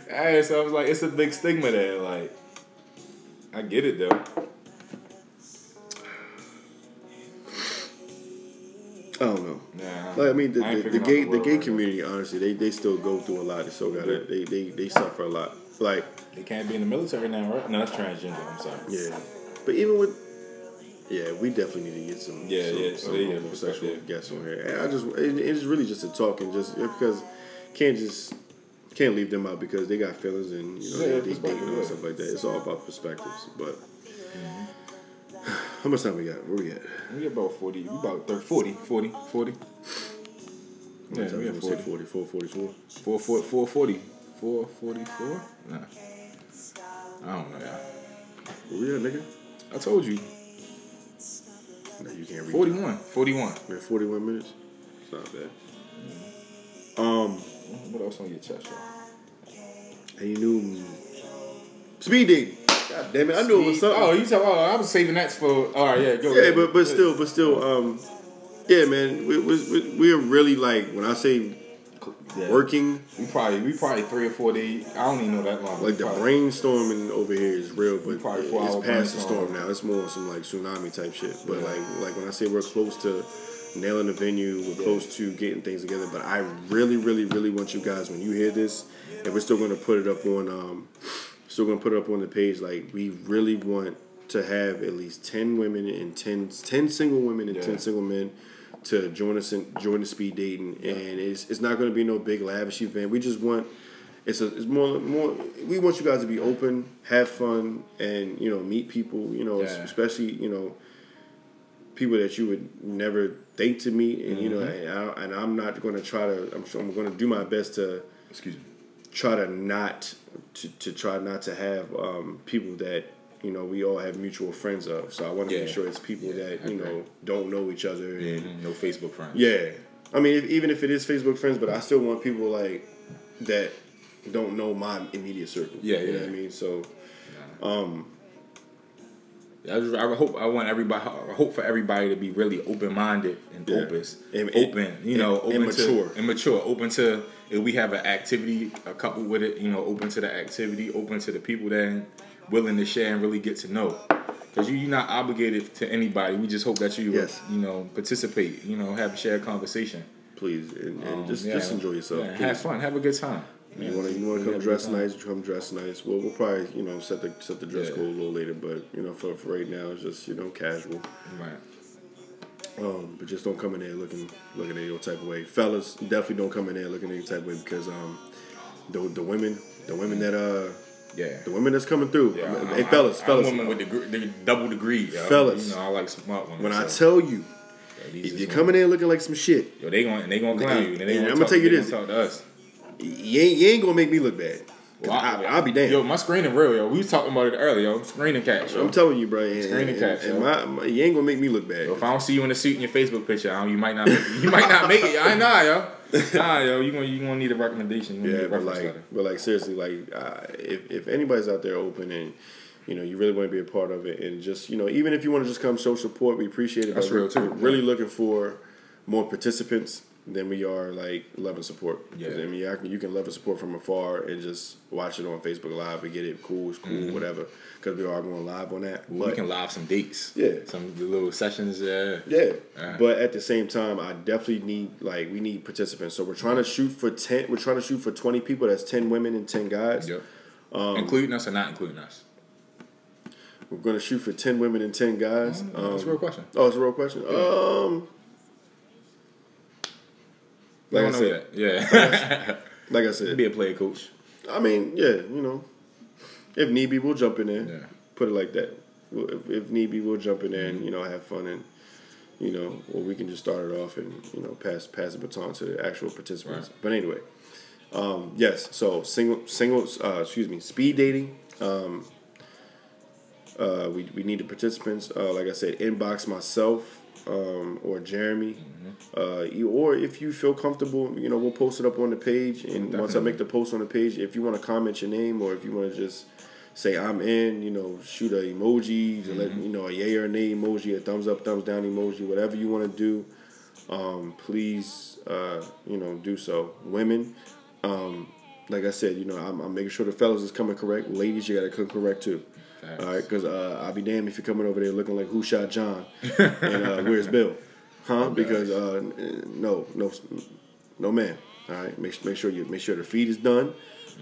Hey, so I was like, it's a big stigma there. Like, I get it though. I don't know. Nah, Like I mean, the, I the, the gay the word gay right community, honestly, they, they still go through a lot. They still gotta they, they they suffer a lot. Like. They can't be in the military now, right? No, that's transgender. I'm sorry. yeah, but even with yeah, we definitely need to get some Yeah, some, yeah, some yeah, homosexual guests on here. And I just it, it's really just a talk and just because can't just can't leave them out because they got feelings and you know Yeah, they, they dating and stuff like that. It's all about perspectives. But how much time we got? Where we at? We about 40. We about 30, 40, 40, 40. Yeah, we we at say 40. 44, 44? 4, 4, 440. 444? Nah. I don't know, y'all. Where we at, nigga? I told you. No, you can't read. 41. 41. We're 41 minutes. It's not bad. Um, What else on your chest, y'all? and you knew speed dating. God damn it, I knew it was something. Oh, you talk. Oh, I was saving that for. All right, yeah, go. yeah, ahead. but but still, but still, um, yeah, man, we we we're really like when I say Yeah. working, We probably we probably three or four days. I don't even know that long. like the brainstorming over here is real, but it's past the storm now. It's more some like tsunami type shit. But Yeah. like like when I say we're close to nailing the venue, we're Yeah. close to getting things together. But I really, really, really want you guys when you hear this, and we're still gonna put it up on um, still gonna put it up on the page. Like we really want to have at least ten women and 10, 10 single women and Yeah. ten single men. To join us in join the speed dating, and it's it's not going to be no big lavish event. We just want it's a it's more more we want you guys to be open, have fun, and you know meet people. You know, Yeah. especially you know people that you would never think to me, and you know, Mm-hmm. and, I, and I'm not going to try to. I'm sure I'm going to do my best to Excuse me. try to not to, to try not to have um, people that you know we all have mutual friends of. So I want to Yeah. make sure it's people Yeah, that you know don't know each other. and- no Facebook friends. yeah. I mean, if, even if it is Facebook friends, but I still want people like that don't know my immediate circle. Yeah, you know yeah. what I mean. So I, just, I hope I want everybody. I hope for everybody to be really open minded and Yeah. open, And- open. You know, and- open and mature. to and mature. Open to if we have an activity, a couple with it. You know, open to the activity. Open to the people that willing to share and really get to know. Because you, you're not obligated to anybody. We just hope that you, Yes. you know, participate. You know, have a shared conversation. please, and, and Um, just yeah. just enjoy yourself. Yeah, have fun. Have a good time. You want to you want to come dress nice? Come dress nice. Well, we'll probably you know set the set the dress Yeah. code a little later, but you know for, for right now it's just you know casual. Right. Um, but just don't come in there looking looking any type of way. Fellas, definitely don't come in there looking any type of way because um the the women the women that uh Yeah. the women that's coming through. Yeah, I mean, I- hey I- fellas, I'm fellas. women with the, the double degree. yo. Fellas. you know I like smart women. when I tell you, yo, if you're coming in looking like some shit, Yo, they going they gonna clown you. And they And gonna I'ma tell you this. Gonna talk to us. You ain't, you ain't gonna make me look bad. Well, I, I, will be damned. Yo, my screening real, yo. We was talking about it earlier, yo. Screening cat, yo. I'm telling you, bro. And, Screen and, the cats, and my, my, you ain't gonna make me look bad. Yo, if I don't see you in the suit in your Facebook picture, I don't, you might not make it. You might not make it. I nah, yo. Nah, yo. You gonna you gonna need a recommendation. Yeah, but like, letter. but like seriously, like uh, if if anybody's out there open and you know you really want to be a part of it, and just you know even if you want to just come show support, we appreciate it. That's real, too. Really looking for more participants than we are like love and support. Yeah. I mean, I can, you can love and support from afar and just watch it on Facebook Live and get it. Cool, it's cool, whatever. Because we are going live on that. Mm-hmm. we can live some dates. Yeah. Some little sessions. Yeah. Yeah, Yeah. but at the same time, I definitely need like we need participants. So we're trying to shoot for ten. We're trying to shoot for twenty people. That's ten women and ten guys. Yep. Um, including us or not including us? We're gonna shoot for ten women and ten guys. That's a Um, real question. oh, it's a real question. Um, We like I know said. Yeah. like I said, Be a player coach. I mean, yeah, you know, if need be, we'll jump in there. Yeah. Put it like that. We'll- If, if need be, we'll jump in there and you know have fun and you know, or we can just start it off and you know pass pass the baton to the actual participants. Right. But anyway, um, yes. So single singles, uh, excuse me, speed dating. Um, uh, we we need the participants. Uh, like I said, inbox myself um, or Jeremy. Uh, you, or if you feel comfortable, you know, we'll post it up on the page. And once I make the post on the page, if you want to comment your name or if you want to just say I'm in, you know, shoot a emoji, to let you know a yay or a nay emoji, a thumbs up, thumbs down emoji, whatever you want to do. Um, please, uh, you know, do so. Women, um, like I said, you know, I'm, I'm making sure the fellas is coming correct. Ladies, you gotta come correct too. All right, because uh, I'll be damned if you're coming over there looking like who shot John and uh, where's Bill, huh? Because uh, no, no, no man. All right, make make sure you make sure the feed is done,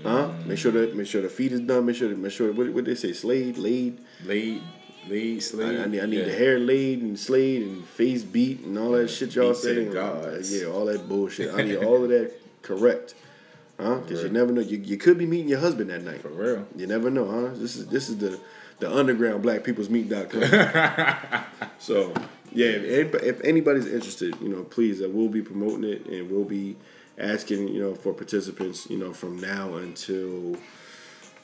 huh? Make sure that make sure the feed is done. Make sure make sure what what they say slayed laid. Laid, laid, slade. I, I need I need yeah. the hair laid and slayed and face beat and all that shit y'all Beats said. and And, gods. uh, yeah, all that bullshit. I need all of that correct, huh? Because you never know. You, you could be meeting your husband that night. For real. You never know, huh? This is this is the the underground black people's meet meet.com. so yeah, if, if anybody's interested, you know, please, uh, we'll be promoting it and we'll be asking, you know, for participants, you know, from now until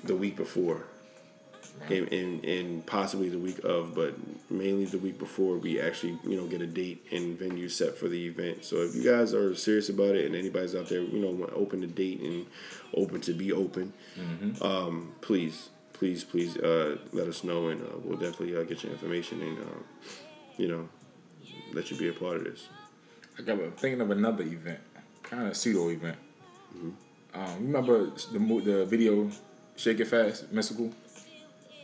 the week before. And, and, and possibly the week of, but mainly the week before we actually, you know, get a date and venue set for the event. So if you guys are serious about it and anybody's out there, you know, open to date and open to be open, um, please, please, please uh, let us know, and uh, we'll definitely uh, get your information and um, you know let you be a part of this. I got I'm thinking of another event, kind of pseudo event. Mm-hmm. Um, remember the the video "Shake It Fast" mystical?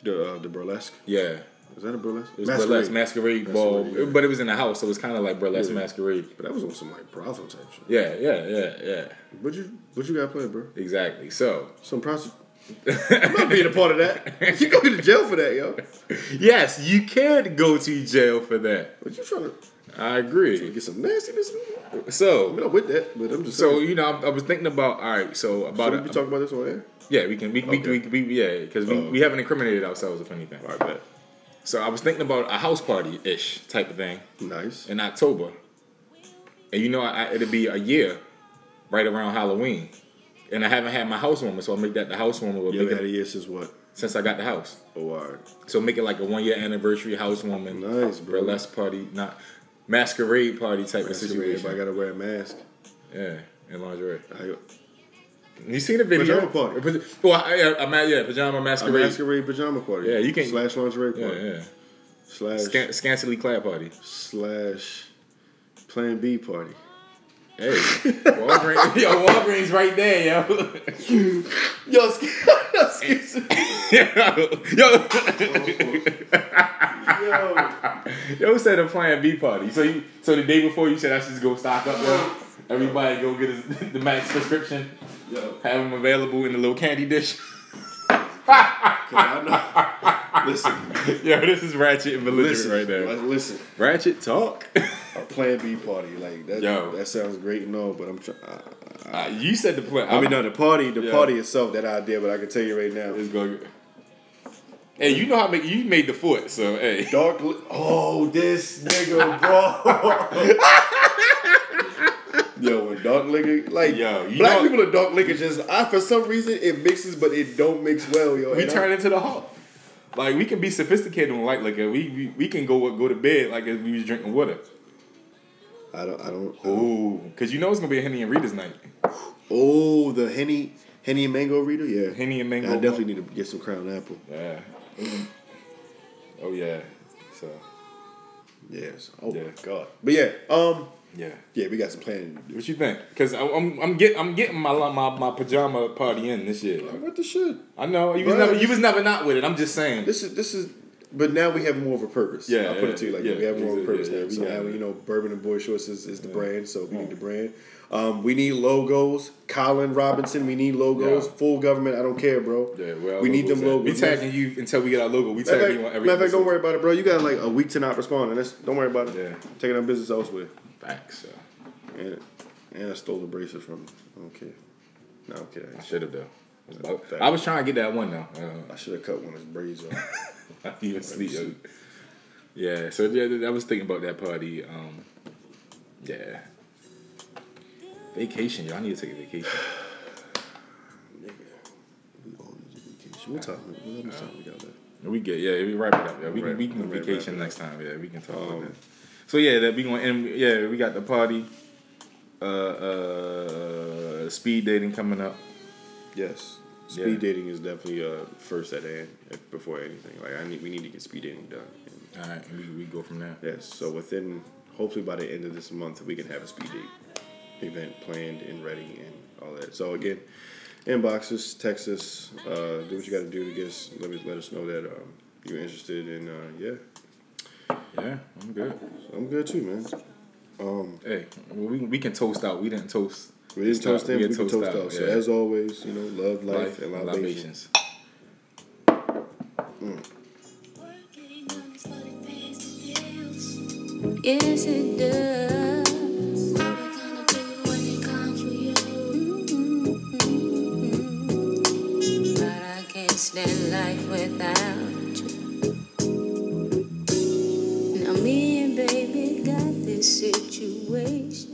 The uh, the burlesque Yeah, is that a burlesque? it was burlesque masquerade ball, yeah. but it was in the house, so it was kind of like burlesque Yeah. masquerade. but that was on some like brothel type shit. Yeah, yeah, yeah, yeah. What you what you got planned, bro? Exactly. So Some prostitute. I'm not being a part of that. You go to jail for that, yo. yes, you can go to jail for that. What you trying to I agree. get some nastiness? I So, mean, I'm with that, but I'm just so saying. you know, I, I was thinking about all right. So about Should we be talking about this on air? yeah, we can we we, Okay. we, we yeah because we, Oh. we haven't incriminated ourselves if anything. All right, bet. So I was thinking about a house party ish type of thing Nice. in October, and you know I, I- it'll be a year right around Halloween, and I haven't had my housewarming, so I'll make that the housewarming. We'll You ever had a year since what? since I got the house. Oh, all right. So make it like a one year anniversary housewarming, Nice, bro. burlesque party, not masquerade party type of Masquerade, situation. Everybody got to wear a mask. Yeah, in lingerie. I, You seen the video? Pajama party. Well, I, I, I'm at, yeah, pajama a masquerade. masquerade pajama party. Yeah, you can- slash lingerie Yeah, party. yeah. Slash Scan- scantily clad party. slash Plan B party. Hey, Walgreens, yo, Walgreens right there, yo. Yo, excuse me. yo, Yo, yo said a Plan B party. So you, so the day before you said I should just go stock up, yo. Everybody go get his, the max prescription. yo, Have them available in the little candy dish. I know. Listen, yo, this is ratchet and belligerent listen, right there. listen. Ratchet talk. A Plan B party, like that. Yo. that sounds great and all, but I'm trying. Uh, you said the plan. I mean, no, the party, the Yeah. party itself, that idea, but I can tell you right now, It's going. Hey, you know how make you made the foot, so hey. dark. Li- oh, this nigga, bro. Yo, when dark liquor, like Yo, you black know- people are dark liquor. Just I, for some reason it mixes, but it don't mix well, yo. We And turn into the hawk. Like we can be sophisticated on light liquor. We, we we can go go to bed like if we was drinking water. I don't, I don't. Ooh, cause you know it's gonna be a Henny and Rita's night. Oh, the henny, henny and mango reader, yeah. Henny and mango. I definitely need to get some Crown Apple. Yeah. Oh yeah. So Yes. Oh Yeah. god. But yeah, um, yeah. yeah, we got some planning to do. What you think? Cause I, I'm I'm get I'm getting my my my pajama party in this year. What the shit? I know you was never you was never not with it. I'm just saying. This is this is. But now we have more of a purpose. Yeah, I'll put it to you like yeah. We have more of a purpose yeah, now. yeah, So we now, you know, Bourbon and Boy Shorts is, is the brand, so we need the brand. Um, we need logos. Colin Robinson, we need logos. Yeah. Full government, I don't care, bro. Yeah, well, we need them logos. We tagging you until we get our logo. We tagging you on every. matter of fact, don't worry about it, bro. You got like a week to not respond, and that's, don't worry about it. Yeah. Taking our business elsewhere. Facts. So. And, and I stole the bracelet from. I don't care. No, kidding. I should have though. I was trying to get that one though. Uh, I should have cut one of his braids off. I even sleep. yo. Yeah, so yeah, I was thinking about that party. Um, yeah, vacation. I need to take a vacation. Nigga, we all need a vacation. What time? What much time we got left? We get yeah, we wrap it up. Yeah, we can we can right, vacation next time. Yeah, we can talk Um, about that. So yeah, that we going and yeah, we got the party, uh, uh, speed dating coming up. Yes. Speed Yeah. dating is definitely uh, first at hand before anything. Like I need, we need to get speed dating done. And All right, and we we go from there. yes. So within, hopefully by the end of this month, we can have a speed date event planned and ready and all that. So again, inbox us, text us, uh, do what you got to do to get us. Let me let us know that um, you're interested. And uh, yeah, Yeah, I'm good. I'm good too, man. Hey, well, we we can toast out. We didn't toast. We didn't toast them. We can toast out. So yeah. as always, you know, love, life, life and and libations. libations. Yes, it does. Graceland life without you. Now me and baby got this situation.